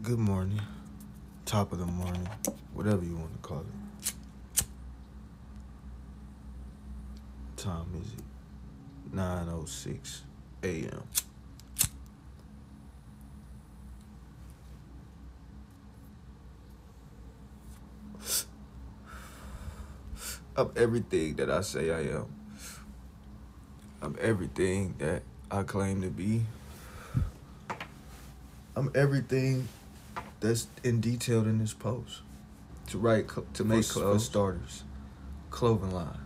Good morning. Top of the morning. Whatever you want to call it. Time is it? 9.06 a.m. I'm everything that I say I am. I'm everything that I claim to be. I'm everything that's in detailed in this post. To write, to make For- for starters, clothing line,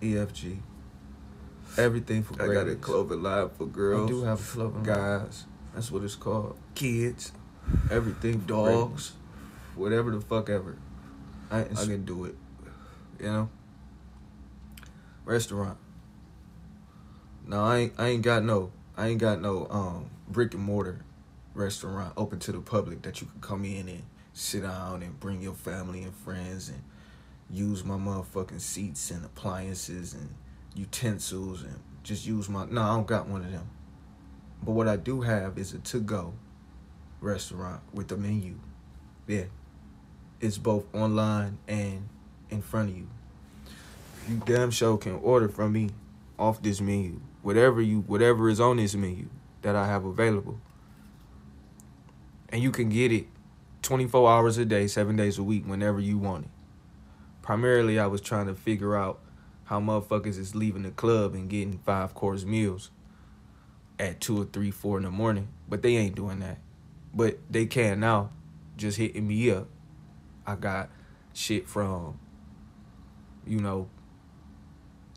EFG, everything for I got a clothing line for girls. I do have a clothing line. guys, That's what it's called. kids, Everything dogs, whatever the fuck ever. I, I can do it. You know? restaurant. No, I ain't, I ain't got no I ain't got no um brick and mortar restaurant open to the public that you can come in and sit down and bring your family and friends and use my motherfucking seats and appliances and utensils and just use my no, I don't got one of them. But what I do have is a to go restaurant with a menu. Yeah. It's both online and in front of you you damn sure can order from me off this menu. Whatever you whatever is on this menu that I have available. And you can get it 24 hours a day, 7 days a week whenever you want it. Primarily I was trying to figure out how motherfuckers is leaving the club and getting five course meals at 2 or 3 4 in the morning, but they ain't doing that. But they can now just hitting me up. I got shit from you know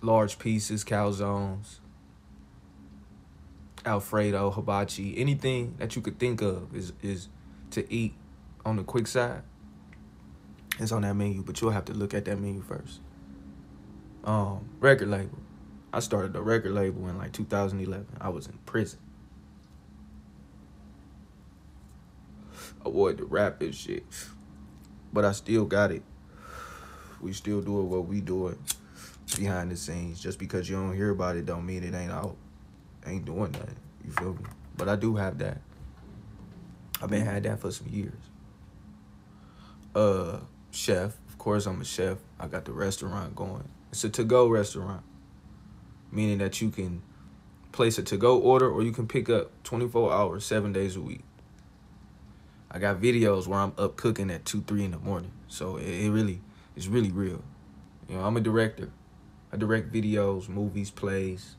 large pieces, calzones, Alfredo, hibachi, anything that you could think of is is to eat on the quick side. It's on that menu, but you'll have to look at that menu first. Um, record label. I started the record label in like 2011. I was in prison. I wanted to rap and shit, but I still got it. We still doing what we doing behind the scenes. Just because you don't hear about it don't mean it ain't out. Ain't doing nothing. You feel me? But I do have that. I've been had that for some years. Uh chef. Of course I'm a chef. I got the restaurant going. It's a to-go restaurant. Meaning that you can place a to-go order or you can pick up 24 hours, seven days a week. I got videos where I'm up cooking at two, three in the morning. So it, it really, it's really real. You know, I'm a director. I direct videos, movies, plays.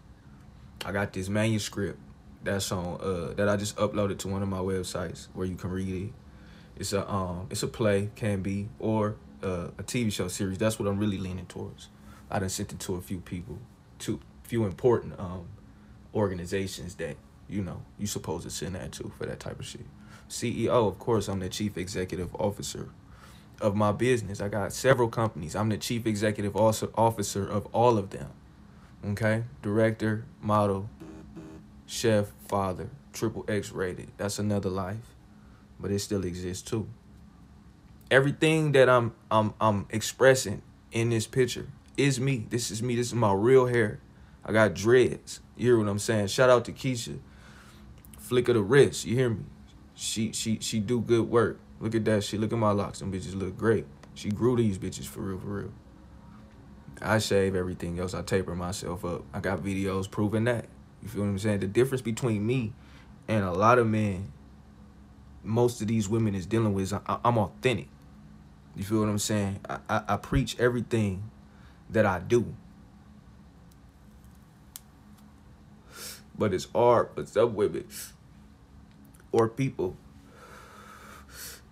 I got this manuscript that's on uh that I just uploaded to one of my websites where you can read it. It's a um it's a play, can be, or uh, a TV show series. That's what I'm really leaning towards. I done sent it to a few people, to few important um organizations that, you know, you supposed to send that to for that type of shit. CEO, of course, I'm the chief executive officer of my business. I got several companies. I'm the chief executive officer of all of them. Okay? Director, model, chef, father, triple X rated. That's another life. But it still exists too. Everything that I'm I'm I'm expressing in this picture is me. This is me. This is my real hair. I got dreads. You hear what I'm saying? Shout out to Keisha. Flick of the wrist. You hear me? She she she do good work. Look at that She Look at my locks. Them bitches look great. She grew these bitches for real, for real. I shave everything else. I taper myself up. I got videos proving that. You feel what I'm saying? The difference between me and a lot of men, most of these women is dealing with is I, I'm authentic. You feel what I'm saying? I, I, I preach everything that I do. But it's hard for some women or people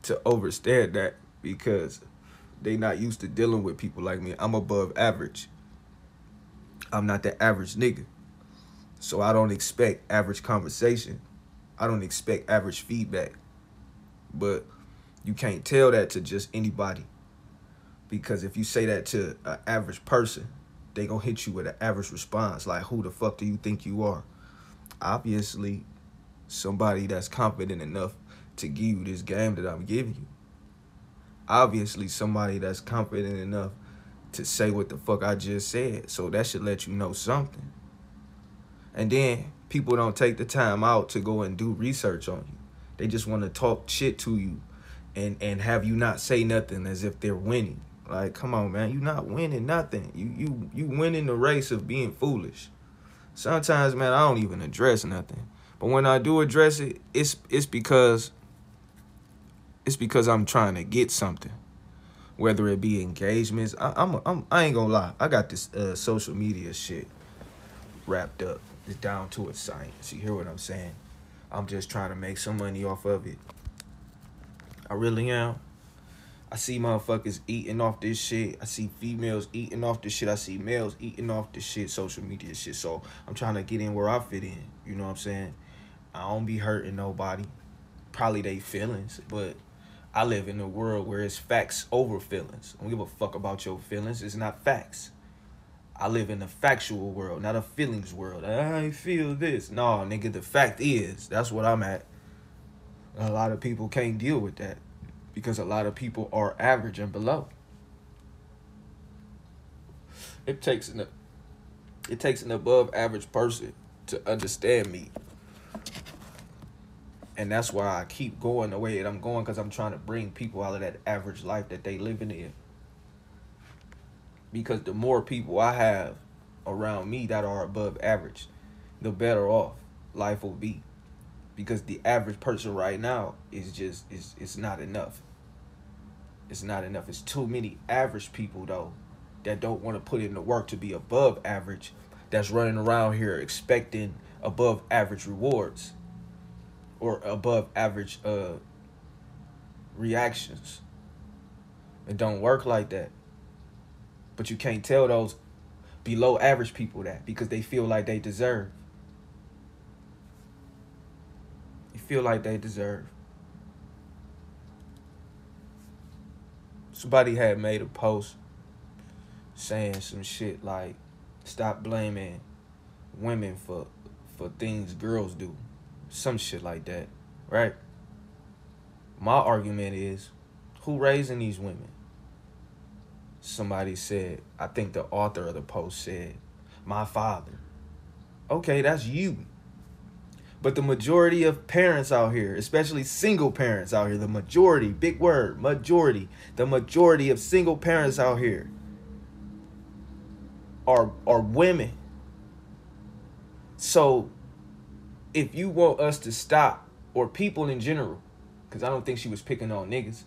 to understand that because they not used to dealing with people like me. I'm above average. I'm not the average nigga. So I don't expect average conversation. I don't expect average feedback. But you can't tell that to just anybody. Because if you say that to an average person, they gonna hit you with an average response. Like, who the fuck do you think you are? Obviously, somebody that's confident enough to give you this game that I'm giving you. Obviously, somebody that's confident enough to say what the fuck I just said. So that should let you know something. And then people don't take the time out to go and do research on you. They just want to talk shit to you and and have you not say nothing as if they're winning. Like, come on, man, you not winning nothing. You you you winning the race of being foolish. Sometimes, man, I don't even address nothing. But when I do address it, it's it's because it's because I'm trying to get something. Whether it be engagements, I, I'm, I'm I ain't gonna lie. I got this uh, social media shit wrapped up. It's down to a science. You hear what I'm saying? I'm just trying to make some money off of it. I really am. I see motherfuckers eating off this shit. I see females eating off this shit. I see males eating off this shit, social media shit. So I'm trying to get in where I fit in. You know what I'm saying? I don't be hurting nobody. Probably they feelings, but I live in a world where it's facts over feelings. I don't give a fuck about your feelings. It's not facts. I live in a factual world, not a feelings world. I feel this. No, nigga, the fact is, that's what I'm at. A lot of people can't deal with that because a lot of people are average and below. It takes an it takes an above average person to understand me. And that's why I keep going the way that I'm going because I'm trying to bring people out of that average life that they living in. Because the more people I have around me that are above average, the better off life will be because the average person right now is just is it's not enough. It's not enough. It's too many average people though that don't want to put in the work to be above average that's running around here expecting above average rewards or above average uh reactions. It don't work like that. But you can't tell those below average people that because they feel like they deserve. You feel like they deserve. Somebody had made a post saying some shit like stop blaming women for for things girls do. Some shit like that, right? My argument is who raising these women? Somebody said, I think the author of the post said, my father. Okay, that's you. But the majority of parents out here, especially single parents out here, the majority, big word, majority, the majority of single parents out here are are women. So if you want us to stop, or people in general, because I don't think she was picking on niggas.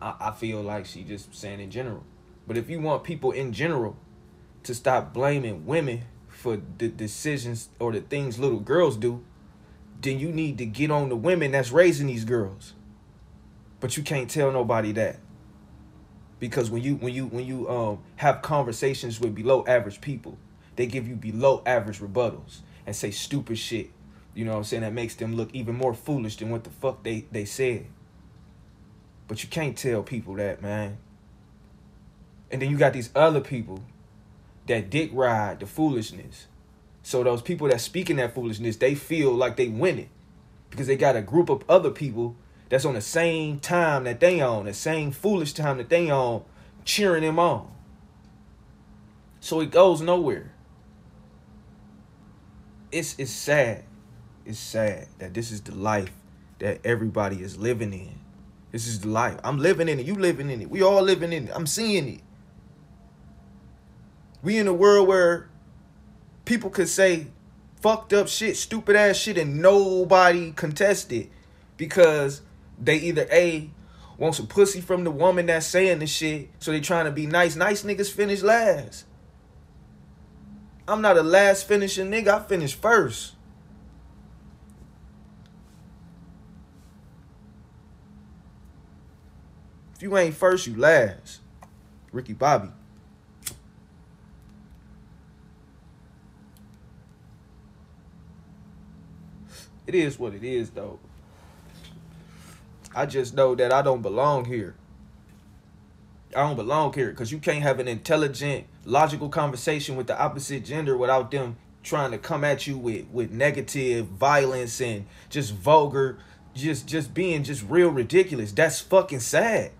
I, I feel like she just saying in general. But if you want people in general to stop blaming women for the decisions or the things little girls do, then you need to get on the women that's raising these girls. But you can't tell nobody that. Because when you when you when you um have conversations with below average people, they give you below average rebuttals and say stupid shit. You know what I'm saying? That makes them look even more foolish than what the fuck they, they said. But you can't tell people that, man. And then you got these other people that dick ride the foolishness so those people that speaking that foolishness, they feel like they win it because they got a group of other people that's on the same time that they on, the same foolish time that they on, cheering them on. So it goes nowhere. It's it's sad. It's sad that this is the life that everybody is living in. This is the life. I'm living in it. You living in it. We all living in it. I'm seeing it. We in a world where people could say fucked up shit, stupid ass shit, and nobody contested it because they either A want some pussy from the woman that's saying the shit, so they trying to be nice. Nice niggas finish last. I'm not a last finishing nigga, I finish first. You ain't first, you last. Ricky Bobby. It is what it is, though. I just know that I don't belong here. I don't belong here because you can't have an intelligent, logical conversation with the opposite gender without them trying to come at you with with negative violence and just vulgar, just just being just real ridiculous. That's fucking sad.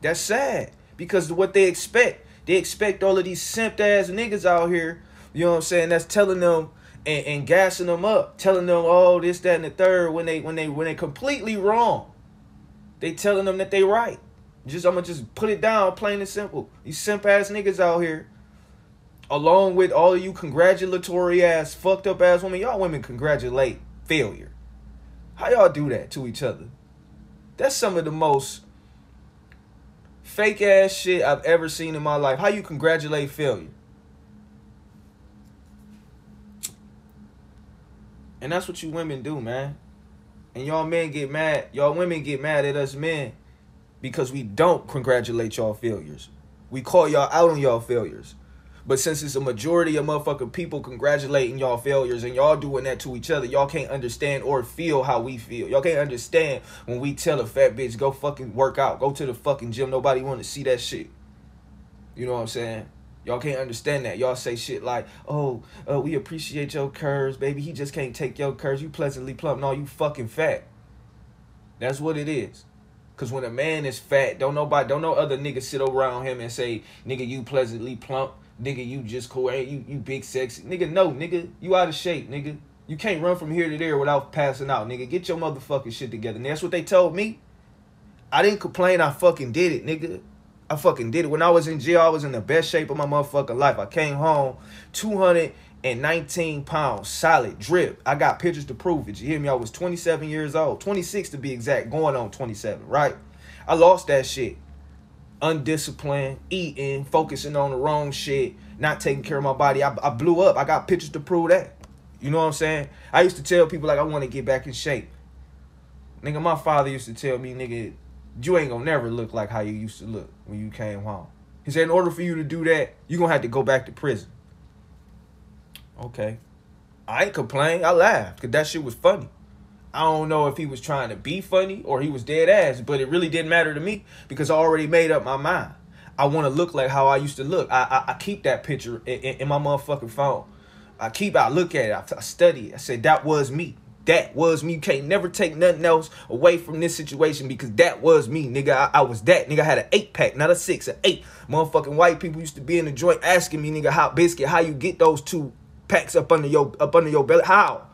That's sad because what they expect, they expect all of these simp ass niggas out here. You know what I'm saying? That's telling them and, and gassing them up, telling them oh this, that, and the third when they when they when they completely wrong. They telling them that they right. Just I'm gonna just put it down, plain and simple. These simp ass niggas out here, along with all of you congratulatory ass, fucked up ass women, y'all women congratulate failure. How y'all do that to each other? That's some of the most fake ass shit I've ever seen in my life. How you congratulate failure? And that's what you women do, man. And y'all men get mad. Y'all women get mad at us men because we don't congratulate y'all failures. We call y'all out on y'all failures. But since it's a majority of motherfucking people congratulating y'all failures and y'all doing that to each other, y'all can't understand or feel how we feel. Y'all can't understand when we tell a fat bitch, go fucking work out, go to the fucking gym. Nobody want to see that shit. You know what I'm saying? Y'all can't understand that. Y'all say shit like, "Oh, uh, we appreciate your curves, baby. He just can't take your curves. You pleasantly plump. No, you fucking fat. That's what it is. Cause when a man is fat, don't nobody, don't no other nigga sit around him and say, "Nigga, you pleasantly plump. Nigga, you just cool. Ain't you, you big sexy. Nigga, no, nigga, you out of shape, nigga. You can't run from here to there without passing out, nigga. Get your motherfucking shit together." And that's what they told me. I didn't complain. I fucking did it, nigga. I fucking did it. When I was in jail, I was in the best shape of my motherfucking life. I came home 219 pounds, solid, drip. I got pictures to prove it. You hear me? I was 27 years old, 26 to be exact, going on 27, right? I lost that shit. Undisciplined, eating, focusing on the wrong shit, not taking care of my body. I, I blew up. I got pictures to prove that. You know what I'm saying? I used to tell people like I want to get back in shape. Nigga, my father used to tell me, nigga, you ain't gonna never look like how you used to look when you came home. He said, in order for you to do that, you're gonna have to go back to prison. Okay. I ain't complain. I laughed because that shit was funny. I don't know if he was trying to be funny or he was dead ass, but it really didn't matter to me because I already made up my mind. I want to look like how I used to look. I I, I keep that picture in, in, in, my motherfucking phone. I keep I look at it. I, I study it. I said that was me that was me. You can't never take nothing else away from this situation because that was me, nigga. I, I was that nigga. I had an eight pack, not a six, an eight. Motherfucking white people used to be in the joint asking me, nigga, hot biscuit, how you get those two packs up under your up under your belly? How?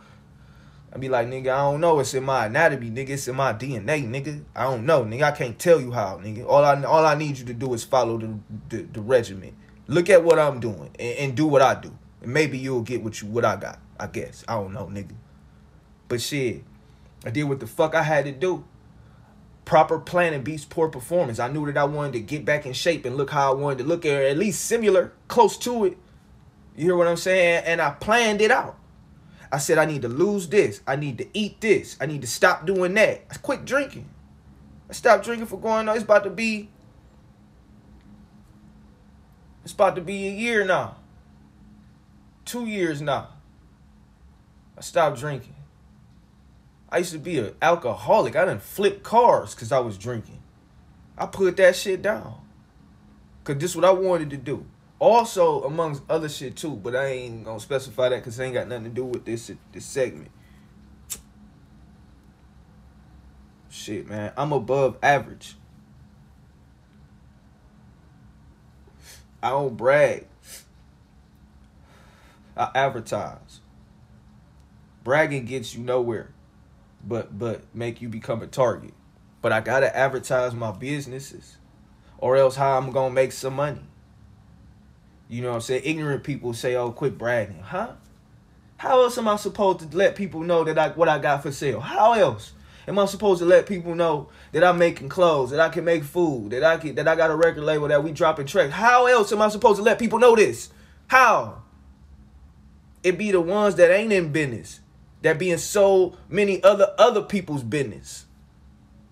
I'd be like, nigga, I don't know. It's in my anatomy, nigga. It's in my DNA, nigga. I don't know, nigga. I can't tell you how, nigga. All I all I need you to do is follow the the, the regimen. Look at what I'm doing and, and do what I do, and maybe you'll get what you what I got. I guess I don't know, nigga. But shit, I did what the fuck I had to do. Proper planning beats poor performance. I knew that I wanted to get back in shape and look how I wanted to look, or at least similar, close to it. You hear what I'm saying? And I planned it out. I said I need to lose this. I need to eat this. I need to stop doing that. I quit drinking. I stopped drinking for going on. It's about to be. It's about to be a year now. Two years now. I stopped drinking. I used to be an alcoholic. I didn't flip cars because I was drinking. I put that shit down. Because this is what I wanted to do. Also, amongst other shit too, but I ain't to specify that because it ain't got nothing to do with this, this segment. Shit, man. I'm above average. I don't brag. I advertise. Bragging gets you nowhere but but make you become a target. But I gotta advertise my businesses, or else how I'm gonna make some money. You know what I'm saying? Ignorant people say, "Oh, quit bragging," huh? How else am I supposed to let people know that I what I got for sale? How else am I supposed to let people know that I'm making clothes, that I can make food, that I can that I got a record label that we dropping tracks? How else am I supposed to let people know this? How? It be the ones that ain't in business that be in so many other other people's business.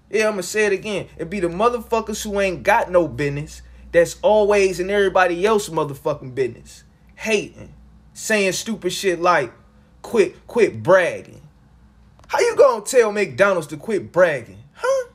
Yeah, I'm gonna say it again. It be the motherfuckers who ain't got no business that's always in everybody else motherfucking business. Hating, saying stupid shit like quit quit bragging. How you gonna tell McDonald's to quit bragging? Huh?